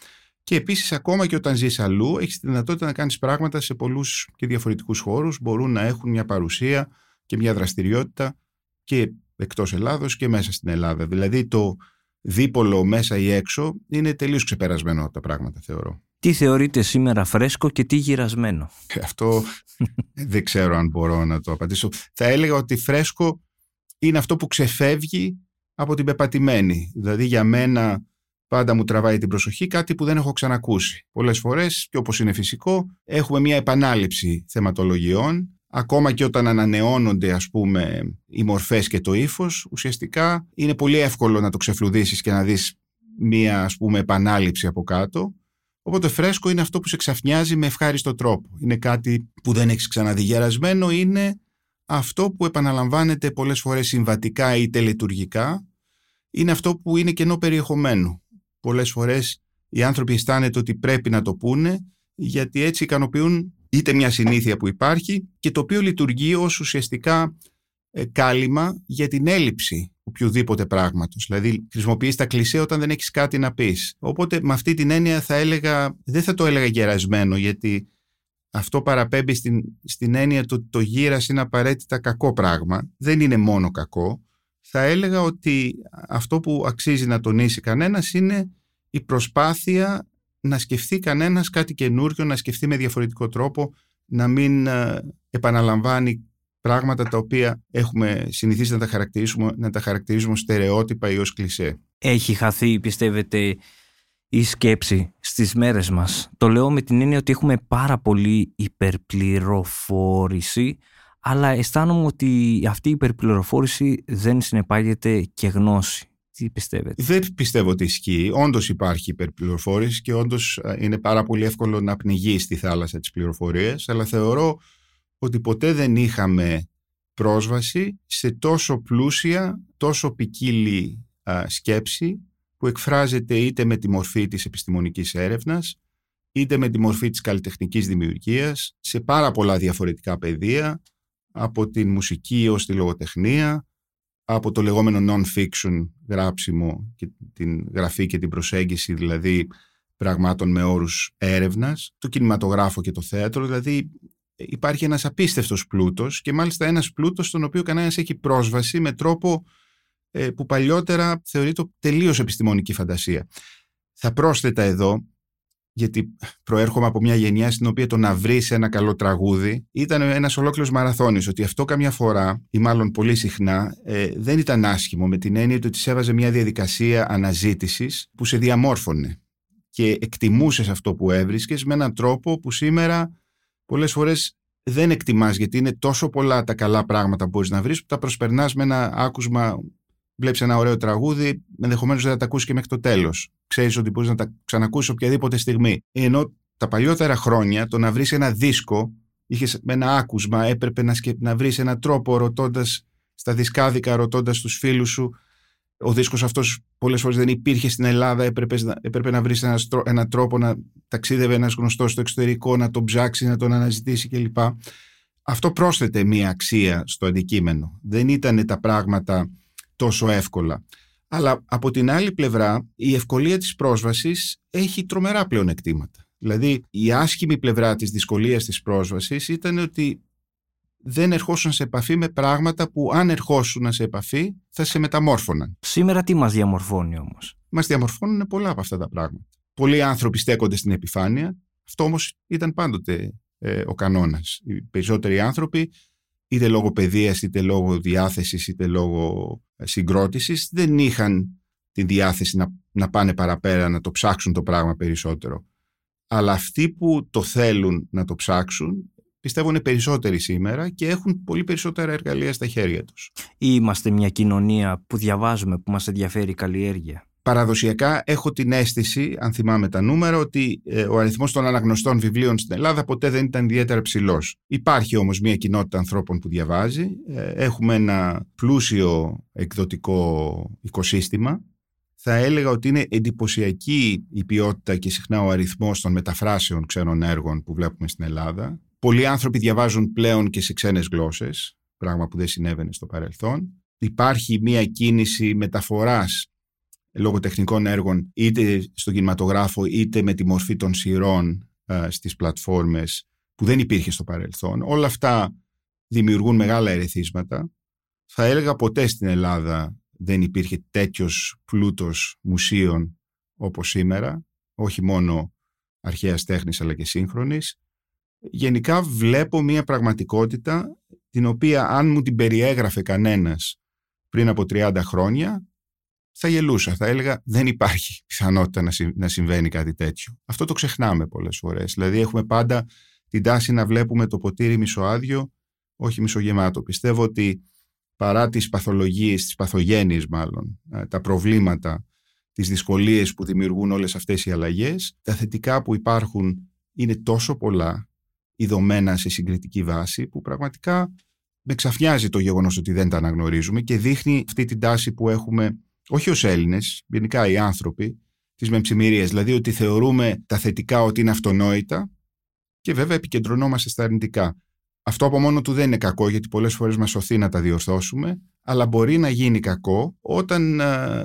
Και επίσης, ακόμα και όταν ζεις αλλού, έχεις τη δυνατότητα να κάνεις πράγματα σε πολλούς και διαφορετικούς χώρους. Μπορούν να έχουν μια παρουσία και μια δραστηριότητα και εκτός Ελλάδος και μέσα στην Ελλάδα. Δηλαδή, το δίπολο μέσα ή έξω είναι τελείως ξεπερασμένο τα πράγματα, θεωρώ. Τι θεωρείτε σήμερα φρέσκο και τι γυρασμένο; Ε, αυτό δεν ξέρω αν μπορώ να το απαντήσω. Θα έλεγα ότι φρέσκο είναι αυτό που ξεφεύγει από την πεπατημένη. Δηλαδή για μένα πάντα μου τραβάει την προσοχή κάτι που δεν έχω ξανακούσει. Πολλές φορές και όπως είναι φυσικό έχουμε μια επανάληψη θεματολογιών ακόμα και όταν ανανεώνονται ας πούμε οι μορφές και το ύφος, ουσιαστικά είναι πολύ εύκολο να το ξεφλουδίσεις και να δεις μια ας πούμε επανάληψη από κάτω Οπότε φρέσκο είναι αυτό που σε ξαφνιάζει με ευχάριστο τρόπο. Είναι κάτι που δεν έχεις ξαναδιγερασμένο, είναι αυτό που επαναλαμβάνεται πολλές φορές συμβατικά ή τελετουργικά. Είναι αυτό που είναι κενό περιεχομένου. Πολλές φορές οι άνθρωποι αισθάνεται ότι πρέπει να το πούνε γιατί έτσι ικανοποιούν είτε μια συνήθεια που υπάρχει και το οποίο λειτουργεί ως ουσιαστικά ε, κάλυμα για την έλλειψη οποιοδήποτε πράγματος. Δηλαδή χρησιμοποιείς τα κλισέ όταν δεν έχεις κάτι να πεις. Οπότε με αυτή την έννοια θα έλεγα, δεν θα το έλεγα γερασμένο γιατί αυτό παραπέμπει στην, στην έννοια ότι το γύρας είναι απαραίτητα κακό πράγμα. Δεν είναι μόνο κακό. Θα έλεγα ότι αυτό που αξίζει να τονίσει κανένας είναι η προσπάθεια να σκεφτεί κανένας κάτι καινούριο, να σκεφτεί με διαφορετικό τρόπο, να μην ε, επαναλαμβάνει πράγματα τα οποία έχουμε συνηθίσει να τα χαρακτηρίζουμε, να τα χαρακτηρίζουμε στερεότυπα ή ως κλισέ. Έχει χαθεί, πιστεύετε, η σκέψη στις μέρες μας. Το λέω με την έννοια ότι έχουμε πάρα πολύ υπερπληροφόρηση, αλλά αισθάνομαι ότι αυτή η υπερπληροφόρηση δεν συνεπάγεται και γνώση. Τι πιστεύετε; Δεν πιστεύω ότι ισχύει. Όντως υπάρχει υπερπληροφόρηση και όντως είναι πάρα πολύ εύκολο να πνιγεί στη θάλασσα τη πληροφορία, αλλά θεωρώ ότι ποτέ δεν είχαμε πρόσβαση σε τόσο πλούσια, τόσο ποικίλη σκέψη που εκφράζεται είτε με τη μορφή της επιστημονικής έρευνας, είτε με τη μορφή της καλλιτεχνικής δημιουργίας, σε πάρα πολλά διαφορετικά πεδία, από την μουσική ως τη λογοτεχνία, από το λεγόμενο non-fiction γράψιμο και την γραφή και την προσέγγιση, δηλαδή πραγμάτων με όρους έρευνας, το κινηματογράφο και το θέατρο, δηλαδή υπάρχει ένας απίστευτος πλούτος και μάλιστα ένας πλούτος στον οποίο κανένας έχει πρόσβαση με τρόπο ε, που παλιότερα θεωρείται τελείως επιστημονική φαντασία. Θα πρόσθετα εδώ, γιατί προέρχομαι από μια γενιά στην οποία το να βρεις ένα καλό τραγούδι ήταν ένας ολόκληρος μαραθώνιος. Ότι αυτό καμιά φορά, ή μάλλον πολύ συχνά, ε, δεν ήταν άσχημο με την έννοια ότι σε έβαζε μια διαδικασία αναζήτησης που σε διαμόρφωνε. Και εκτιμούσες αυτό που έβρισκες με έναν τρόπο που σήμερα πολλές φορές δεν εκτιμάς γιατί είναι τόσο πολλά τα καλά πράγματα που μπορείς να βρεις που τα προσπερνάς με ένα άκουσμα βλέπεις ένα ωραίο τραγούδι ενδεχομένως δεν θα τα ακούσεις και μέχρι το τέλος ξέρεις ότι μπορείς να τα ξανακούσεις οποιαδήποτε στιγμή ενώ τα παλιότερα χρόνια το να βρεις ένα δίσκο είχες με ένα άκουσμα έπρεπε να, σκε... να βρεις έναν τρόπο ρωτώντας στα δισκάδικα ρωτώντας τους φίλους σου ο δίσκος αυτός πολλές φορές δεν υπήρχε στην Ελλάδα, έπρεπες, έπρεπε να βρεις ένας, ένα τρόπο να ταξίδευε ένας γνωστός στο εξωτερικό, να τον ψάξει, να τον αναζητήσει κλπ. Αυτό πρόσθεται μία αξία στο αντικείμενο. Δεν ήταν τα πράγματα τόσο εύκολα. Αλλά από την άλλη πλευρά η ευκολία της πρόσβασης έχει τρομερά πλεονεκτήματα. Δηλαδή η άσχημη πλευρά της δυσκολίας της πρόσβασης ήταν ότι δεν ερχόσουν σε επαφή με πράγματα που αν ερχόσουν σε επαφή θα σε μεταμόρφωναν. Σήμερα τι μας διαμορφώνει όμως; Μας διαμορφώνουν πολλά από αυτά τα πράγματα. Πολλοί άνθρωποι στέκονται στην επιφάνεια. Αυτό όμως ήταν πάντοτε ε, ο κανόνας. Οι περισσότεροι άνθρωποι είτε λόγω παιδείας, είτε λόγω διάθεσης, είτε λόγω ε, συγκρότησης δεν είχαν την διάθεση να, να πάνε παραπέρα, να το ψάξουν το πράγμα περισσότερο. Αλλά αυτοί που το θέλουν να το ψάξουν πιστεύω είναι περισσότεροι σήμερα και έχουν πολύ περισσότερα εργαλεία στα χέρια τους. Ή είμαστε μια κοινωνία που διαβάζουμε, που μας ενδιαφέρει η καλλιέργεια; Παραδοσιακά έχω την αίσθηση, αν θυμάμαι τα νούμερα, ότι ε, ο αριθμός των αναγνωστών βιβλίων στην Ελλάδα ποτέ δεν ήταν ιδιαίτερα ψηλός. Υπάρχει όμως μια κοινότητα ανθρώπων που διαβάζει. Ε, έχουμε ένα πλούσιο εκδοτικό οικοσύστημα. Θα έλεγα ότι είναι εντυπωσιακή η ποιότητα και συχνά ο αριθμός των μεταφράσεων ξένων έργων που βλέπουμε στην Ελλάδα. Πολλοί άνθρωποι διαβάζουν πλέον και σε ξένες γλώσσες, πράγμα που δεν συνέβαινε στο παρελθόν. Υπάρχει μια κίνηση μεταφοράς λογοτεχνικών έργων είτε στον κινηματογράφο είτε με τη μορφή των σειρών α, στις πλατφόρμες που δεν υπήρχε στο παρελθόν. Όλα αυτά δημιουργούν μεγάλα ερεθίσματα. Θα έλεγα ποτέ στην Ελλάδα δεν υπήρχε τέτοιος πλούτος μουσείων όπως σήμερα, όχι μόνο αρχαίας τέχνης αλλά και σύγχρονης. Γενικά βλέπω μια πραγματικότητα την οποία αν μου την περιέγραφε κανένας πριν από 30 χρόνια θα γελούσα, θα έλεγα δεν υπάρχει πιθανότητα να συμβαίνει κάτι τέτοιο. Αυτό το ξεχνάμε πολλές φορές. Δηλαδή έχουμε πάντα την τάση να βλέπουμε το ποτήρι μισοάδιο, όχι μισογεμάτο. Πιστεύω ότι παρά τις παθολογίες, τις παθογένειες μάλλον, ε, τα προβλήματα, τις δυσκολίες που δημιουργούν όλες αυτές οι αλλαγές, τα θετικά που υπάρχουν είναι τόσο πολλά, ειδωμένα σε συγκριτική βάση, που πραγματικά με ξαφνιάζει το γεγονός ότι δεν τα αναγνωρίζουμε και δείχνει αυτή την τάση που έχουμε, όχι ως Έλληνες, γενικά οι άνθρωποι, της μεμψημυρίας, δηλαδή ότι θεωρούμε τα θετικά ότι είναι αυτονόητα και βέβαια επικεντρωνόμαστε στα αρνητικά. Αυτό από μόνο του δεν είναι κακό γιατί πολλές φορές μας σωθεί να τα διορθώσουμε αλλά μπορεί να γίνει κακό όταν ε,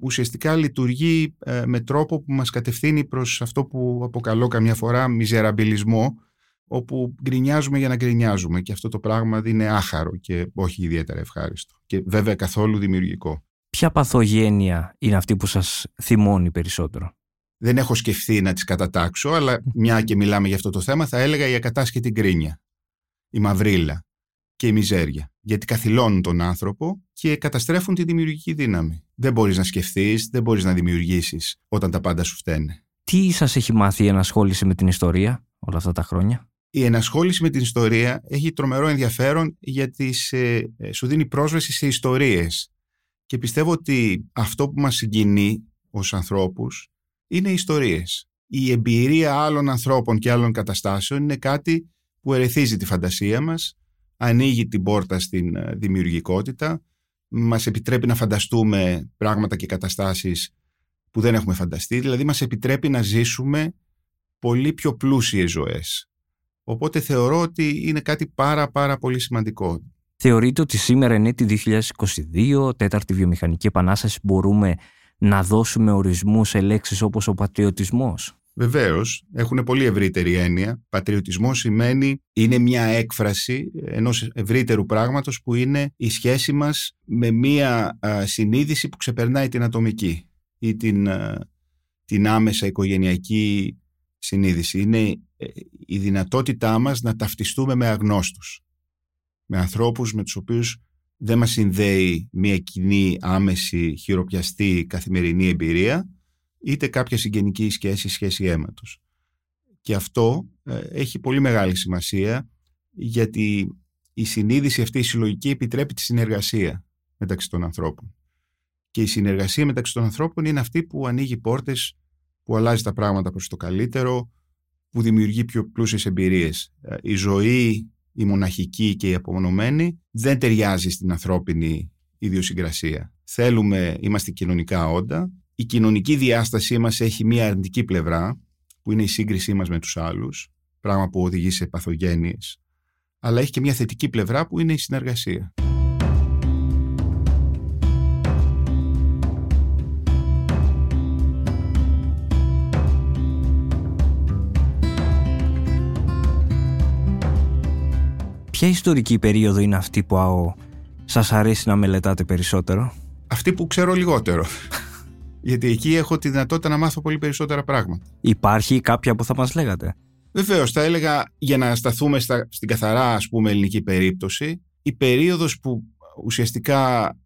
ουσιαστικά λειτουργεί ε, με τρόπο που μας κατευθύνει προς αυτό που αποκαλώ καμιά φορά μιζεραμπιλισμό όπου γκρινιάζουμε για να γκρινιάζουμε και αυτό το πράγμα είναι άχαρο και όχι ιδιαίτερα ευχάριστο και βέβαια καθόλου δημιουργικό. Ποια παθογένεια είναι αυτή που σας θυμώνει περισσότερο; δεν έχω σκεφτεί να τις κατατάξω, αλλά μια και μιλάμε για αυτό το θέμα, θα έλεγα η ακατάσχετη γκρίνια, η μαυρίλα και η μιζέρια. Γιατί καθυλώνουν τον άνθρωπο και καταστρέφουν τη δημιουργική δύναμη. Δεν μπορείς να σκεφτείς, δεν μπορείς να δημιουργήσεις όταν τα πάντα σου φταίνε. Τι σας έχει μάθει η ενασχόληση με την ιστορία όλα αυτά τα χρόνια; Η ενασχόληση με την ιστορία έχει τρομερό ενδιαφέρον γιατί σε, σου δίνει πρόσβαση σε ιστορίες. Και πιστεύω ότι αυτό που μας συγκινεί ως ανθρώπους είναι οι ιστορίες. Η εμπειρία άλλων ανθρώπων και άλλων καταστάσεων είναι κάτι που ερεθίζει τη φαντασία μας, ανοίγει την πόρτα στην ε, δημιουργικότητα, μας επιτρέπει να φανταστούμε πράγματα και καταστάσεις που δεν έχουμε φανταστεί, δηλαδή μας επιτρέπει να ζήσουμε πολύ πιο πλούσιες ζωές. Οπότε θεωρώ ότι είναι κάτι πάρα πάρα πολύ σημαντικό. Θεωρείτε ότι σήμερα είναι τη 2022, τέταρτη βιομηχανική επανάσταση, μπορούμε να δώσουμε ορισμούς σε λέξεις όπως ο πατριωτισμός; Βεβαίως, έχουν πολύ ευρύτερη έννοια. Πατριωτισμός σημαίνει είναι μια έκφραση ενός ευρύτερου πράγματος που είναι η σχέση μας με μια συνείδηση που ξεπερνάει την ατομική ή την, την άμεσα οικογενειακή συνείδηση. Είναι ε, η δυνατότητά μας να ταυτιστούμε με αγνώστους, με ανθρώπους με τους οποίους δεν μας συνδέει μια κοινή, άμεση, χειροπιαστή καθημερινή εμπειρία, είτε κάποια συγγενική σχέση, σχέση αίματος. Και αυτό ε, έχει πολύ μεγάλη σημασία, γιατί η συνείδηση αυτή η συλλογική επιτρέπει τη συνεργασία μεταξύ των ανθρώπων. Και η συνεργασία μεταξύ των ανθρώπων είναι αυτή που ανοίγει πόρτες, που αλλάζει τα πράγματα προς το καλύτερο, που δημιουργεί πιο πλούσιες εμπειρίες. Ε, η ζωή η μοναχική και η απομονωμένη δεν ταιριάζει στην ανθρώπινη ιδιοσυγκρασία. Θέλουμε, είμαστε κοινωνικά όντα. Η κοινωνική διάστασή μας έχει μία αρνητική πλευρά, που είναι η σύγκρισή μας με τους άλλους, πράγμα που οδηγεί σε παθογένειες. Αλλά έχει και μία θετική πλευρά που είναι η συνεργασία. Ποια ιστορική περίοδο είναι αυτή που αό, σας αρέσει να μελετάτε περισσότερο; Αυτή που ξέρω λιγότερο. Γιατί εκεί έχω τη δυνατότητα να μάθω πολύ περισσότερα πράγματα. Υπάρχει κάποια που θα μας λέγατε; Βεβαίως, θα έλεγα για να σταθούμε στα, στην καθαρά ας πούμε ελληνική περίπτωση, η περίοδος που ουσιαστικά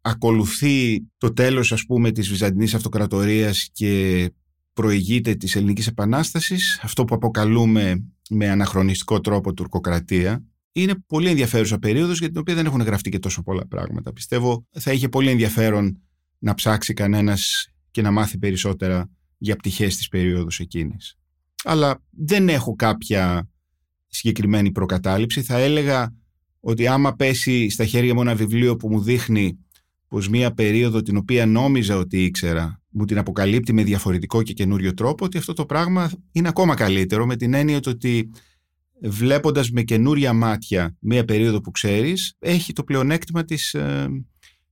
ακολουθεί το τέλος ας πούμε της Βυζαντινής Αυτοκρατορίας και προηγείται της Ελληνικής Επανάστασης, αυτό που αποκαλούμε με αναχρονιστικό τρόπο τουρκοκρατία, είναι πολύ ενδιαφέρουσα περίοδος για την οποία δεν έχουν γραφτεί και τόσο πολλά πράγματα. Πιστεύω θα είχε πολύ ενδιαφέρον να ψάξει κανένας και να μάθει περισσότερα για πτυχές της περίοδου εκείνης. Αλλά δεν έχω κάποια συγκεκριμένη προκατάληψη. Θα έλεγα ότι άμα πέσει στα χέρια μου ένα βιβλίο που μου δείχνει πως μία περίοδο την οποία νόμιζα ότι ήξερα μου την αποκαλύπτει με διαφορετικό και καινούριο τρόπο ότι αυτό το πράγμα είναι ακόμα καλύτερο με την έννοια ότι βλέποντας με καινούρια μάτια μία περίοδο που ξέρεις, έχει το πλεονέκτημα της, ε,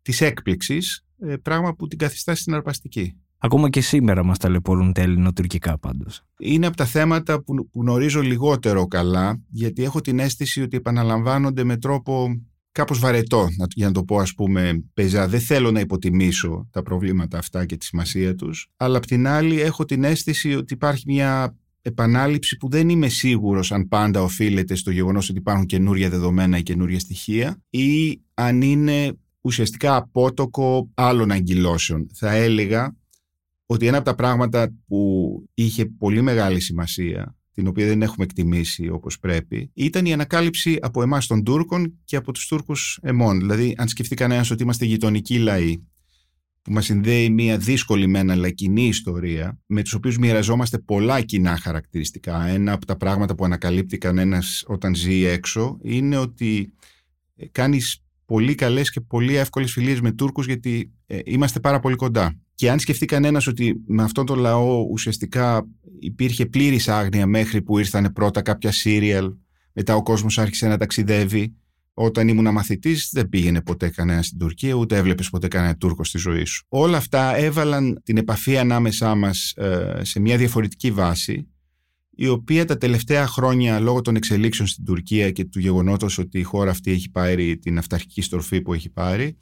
της έκπληξης, ε, πράγμα που την καθιστάς συναρπαστική. Ακόμα και σήμερα μας ταλαιπωρούν τα ελληνοτουρκικά πάντως. Είναι από τα θέματα που, που γνωρίζω λιγότερο καλά, γιατί έχω την αίσθηση ότι επαναλαμβάνονται με τρόπο κάπως βαρετό, για να το πω ας πούμε πεζά. Δεν θέλω να υποτιμήσω τα προβλήματα αυτά και τη σημασία τους, αλλά απ' την άλλη έχω την αίσθηση ότι υπάρχει μια επανάληψη που δεν είμαι σίγουρος αν πάντα οφείλεται στο γεγονός ότι υπάρχουν καινούρια δεδομένα ή καινούρια στοιχεία ή αν είναι ουσιαστικά απότοκο άλλων αγκυλώσεων. Θα έλεγα ότι ένα από τα πράγματα που είχε πολύ μεγάλη σημασία την οποία δεν έχουμε εκτιμήσει όπως πρέπει, ήταν η ανακάλυψη από εμάς των Τούρκων και από τους Τούρκους εμών. Δηλαδή, αν σκεφτεί κανένας ότι είμαστε γειτονικοί λαοί, που μας συνδέει μια δύσκολη μένα αλλά κοινή ιστορία, με τους οποίους μοιραζόμαστε πολλά κοινά χαρακτηριστικά. Ένα από τα πράγματα που ανακαλύπτει κανένας όταν ζει έξω είναι ότι ε, κάνεις πολύ καλές και πολύ εύκολες φιλίες με Τούρκους γιατί ε, είμαστε πάρα πολύ κοντά. Και αν σκεφτεί κανένας ότι με αυτόν τον λαό ουσιαστικά υπήρχε πλήρης άγνοια μέχρι που ήρθαν πρώτα κάποια σύριαλ, μετά ο κόσμος άρχισε να ταξιδεύει. Όταν ήμουν μαθητής, δεν πήγαινε ποτέ κανένα στην Τουρκία, ούτε έβλεπες ποτέ κανένα Τούρκο στη ζωή σου. Όλα αυτά έβαλαν την επαφή ανάμεσά μας ε, σε μια διαφορετική βάση, η οποία τα τελευταία χρόνια, λόγω των εξελίξεων στην Τουρκία και του γεγονότος ότι η χώρα αυτή έχει πάρει την αυταρχική στροφή που έχει πάρει,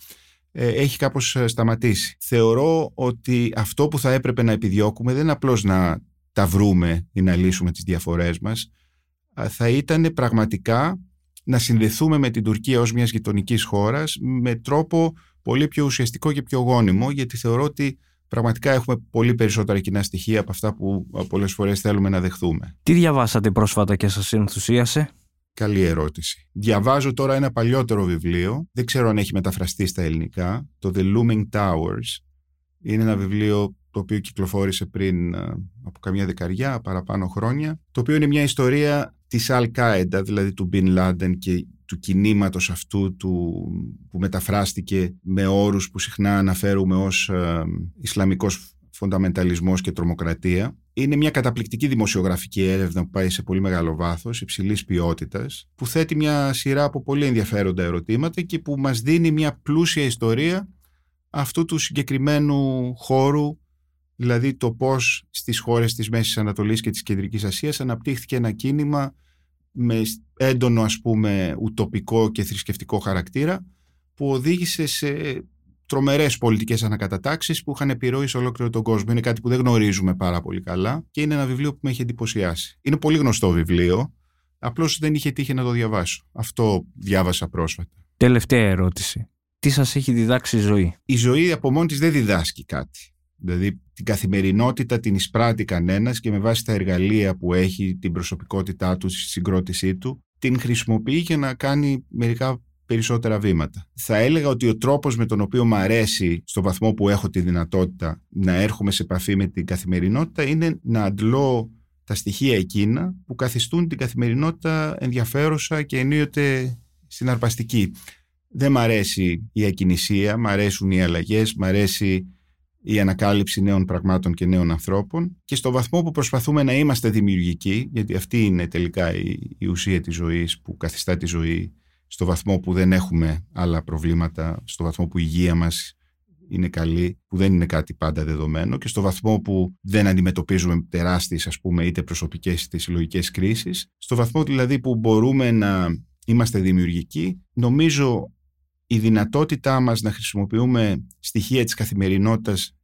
ε, έχει κάπως ε, σταματήσει. Θεωρώ ότι αυτό που θα έπρεπε να επιδιώκουμε δεν είναι απλώς να τα βρούμε ή να λύσουμε τις διαφορές μας, θα ήταν πραγματικά να συνδεθούμε με την Τουρκία ως μιας γειτονικής χώρας με τρόπο πολύ πιο ουσιαστικό και πιο γόνιμο, γιατί θεωρώ ότι πραγματικά έχουμε πολύ περισσότερα κοινά στοιχεία από αυτά που πολλές φορές θέλουμε να δεχθούμε. Τι διαβάσατε πρόσφατα και σας ενθουσίασε; Καλή ερώτηση. Διαβάζω τώρα ένα παλιότερο βιβλίο, δεν ξέρω αν έχει μεταφραστεί στα ελληνικά, το The Looming Towers. Είναι ένα βιβλίο το οποίο κυκλοφόρησε πριν ε, από καμιά δεκαριά, παραπάνω χρόνια, το οποίο είναι μια ιστορία της Al-Qaeda, δηλαδή του Bin Laden και του κινήματος αυτού του, που μεταφράστηκε με όρους που συχνά αναφέρουμε ως ε, Ισλαμικός φονταμενταλισμός και τρομοκρατία. Είναι μια καταπληκτική δημοσιογραφική έρευνα που πάει σε πολύ μεγάλο βάθος, υψηλής ποιότητας, που θέτει μια σειρά από πολύ ενδιαφέροντα ερωτήματα και που μας δίνει μια πλούσια ιστορία αυτού του συγκεκριμένου χώρου, δηλαδή το πώς στις χώρες της Μέσης Ανατολής και της Κεντρικής Ασίας αναπτύχθηκε ένα κίνημα με έντονο ας πούμε ουτοπικό και θρησκευτικό χαρακτήρα που οδήγησε σε τρομερές πολιτικές ανακατατάξεις που είχαν επιρροή σε ολόκληρο τον κόσμο. Είναι κάτι που δεν γνωρίζουμε πάρα πολύ καλά και είναι ένα βιβλίο που με έχει εντυπωσιάσει. Είναι πολύ γνωστό βιβλίο. Απλώς δεν είχε τύχει να το διαβάσω. Αυτό διάβασα πρόσφατα. Τελευταία ερώτηση. Τι σας έχει διδάξει η ζωή, Η ζωή από μόνη της δεν διδάσκει κάτι. Δηλαδή την καθημερινότητα την εισπράττει κανένας και με βάση τα εργαλεία που έχει, την προσωπικότητά του, τη συγκρότησή του, την χρησιμοποιεί για να κάνει μερικά περισσότερα βήματα. Θα έλεγα ότι ο τρόπος με τον οποίο μου αρέσει στο βαθμό που έχω τη δυνατότητα να έρχομαι σε επαφή με την καθημερινότητα είναι να αντλώ τα στοιχεία εκείνα που καθιστούν την καθημερινότητα ενδιαφέρουσα και ενίοτε συναρπαστική. Δεν μ' αρέσει η ακινησία, μ' αρέσουν οι αλλαγές, μ' αρέσει η ανακάλυψη νέων πραγμάτων και νέων ανθρώπων και στο βαθμό που προσπαθούμε να είμαστε δημιουργικοί, γιατί αυτή είναι τελικά η, η ουσία της ζωής που καθιστά τη ζωή στο βαθμό που δεν έχουμε άλλα προβλήματα, στο βαθμό που η υγεία μας είναι καλή, που δεν είναι κάτι πάντα δεδομένο και στο βαθμό που δεν αντιμετωπίζουμε τεράστιες ας πούμε είτε προσωπικές είτε συλλογικές κρίσεις, στο βαθμό δηλαδή που μπορούμε να είμαστε δημιουργικοί, νομίζω η δυνατότητά μας να χρησιμοποιούμε στοιχεία της καθημερινότητας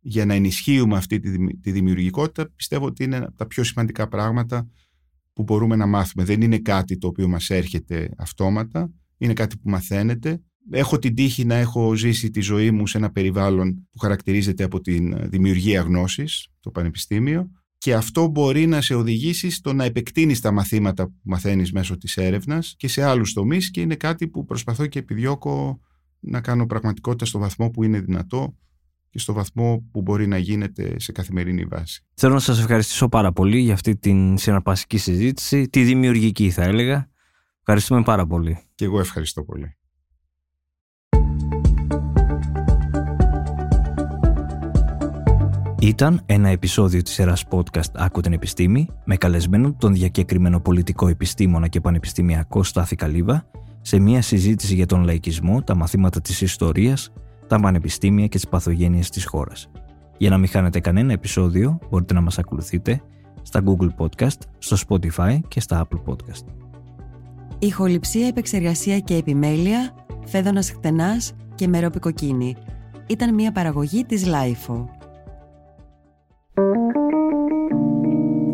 για να ενισχύουμε αυτή τη δημιουργικότητα πιστεύω ότι είναι από τα πιο σημαντικά πράγματα που μπορούμε να μάθουμε. Δεν είναι κάτι το οποίο μας έρχεται αυτόματα, είναι κάτι που μαθαίνεται. Έχω την τύχη να έχω ζήσει τη ζωή μου σε ένα περιβάλλον που χαρακτηρίζεται από τη δημιουργία γνώσης, το πανεπιστήμιο, και αυτό μπορεί να σε οδηγήσει στο να επεκτείνεις τα μαθήματα που μαθαίνεις μέσω της έρευνας και σε άλλους τομείς και είναι κάτι που προσπαθώ και επιδιώκω να κάνω πραγματικότητα στο βαθμό που είναι δυνατό και στο βαθμό που μπορεί να γίνεται σε καθημερινή βάση. Θέλω να σας ευχαριστήσω πάρα πολύ για αυτή την συναρπαστική συζήτηση, τη δημιουργική θα έλεγα. Ευχαριστούμε πάρα πολύ. Και εγώ ευχαριστώ πολύ. Ήταν ένα επεισόδιο της σειράς podcast «Άκου την επιστήμη» με καλεσμένο τον διακεκριμένο πολιτικό επιστήμονα και πανεπιστημιακό Στάθη Καλύβα σε μια συζήτηση για τον λαϊκισμό, τα μαθήματα της ιστορίας τα πανεπιστήμια και τις παθογένειες της χώρας. Για να μην χάνετε κανένα επεισόδιο, μπορείτε να μας ακολουθείτε στα Google Podcast, στο Spotify και στα Apple Podcast. Ηχοληψία, επεξεργασία και επιμέλεια, Φαίδωνας Χτενάς και Μερόπη Κοκκίνη. Ήταν μια παραγωγή της LiFO.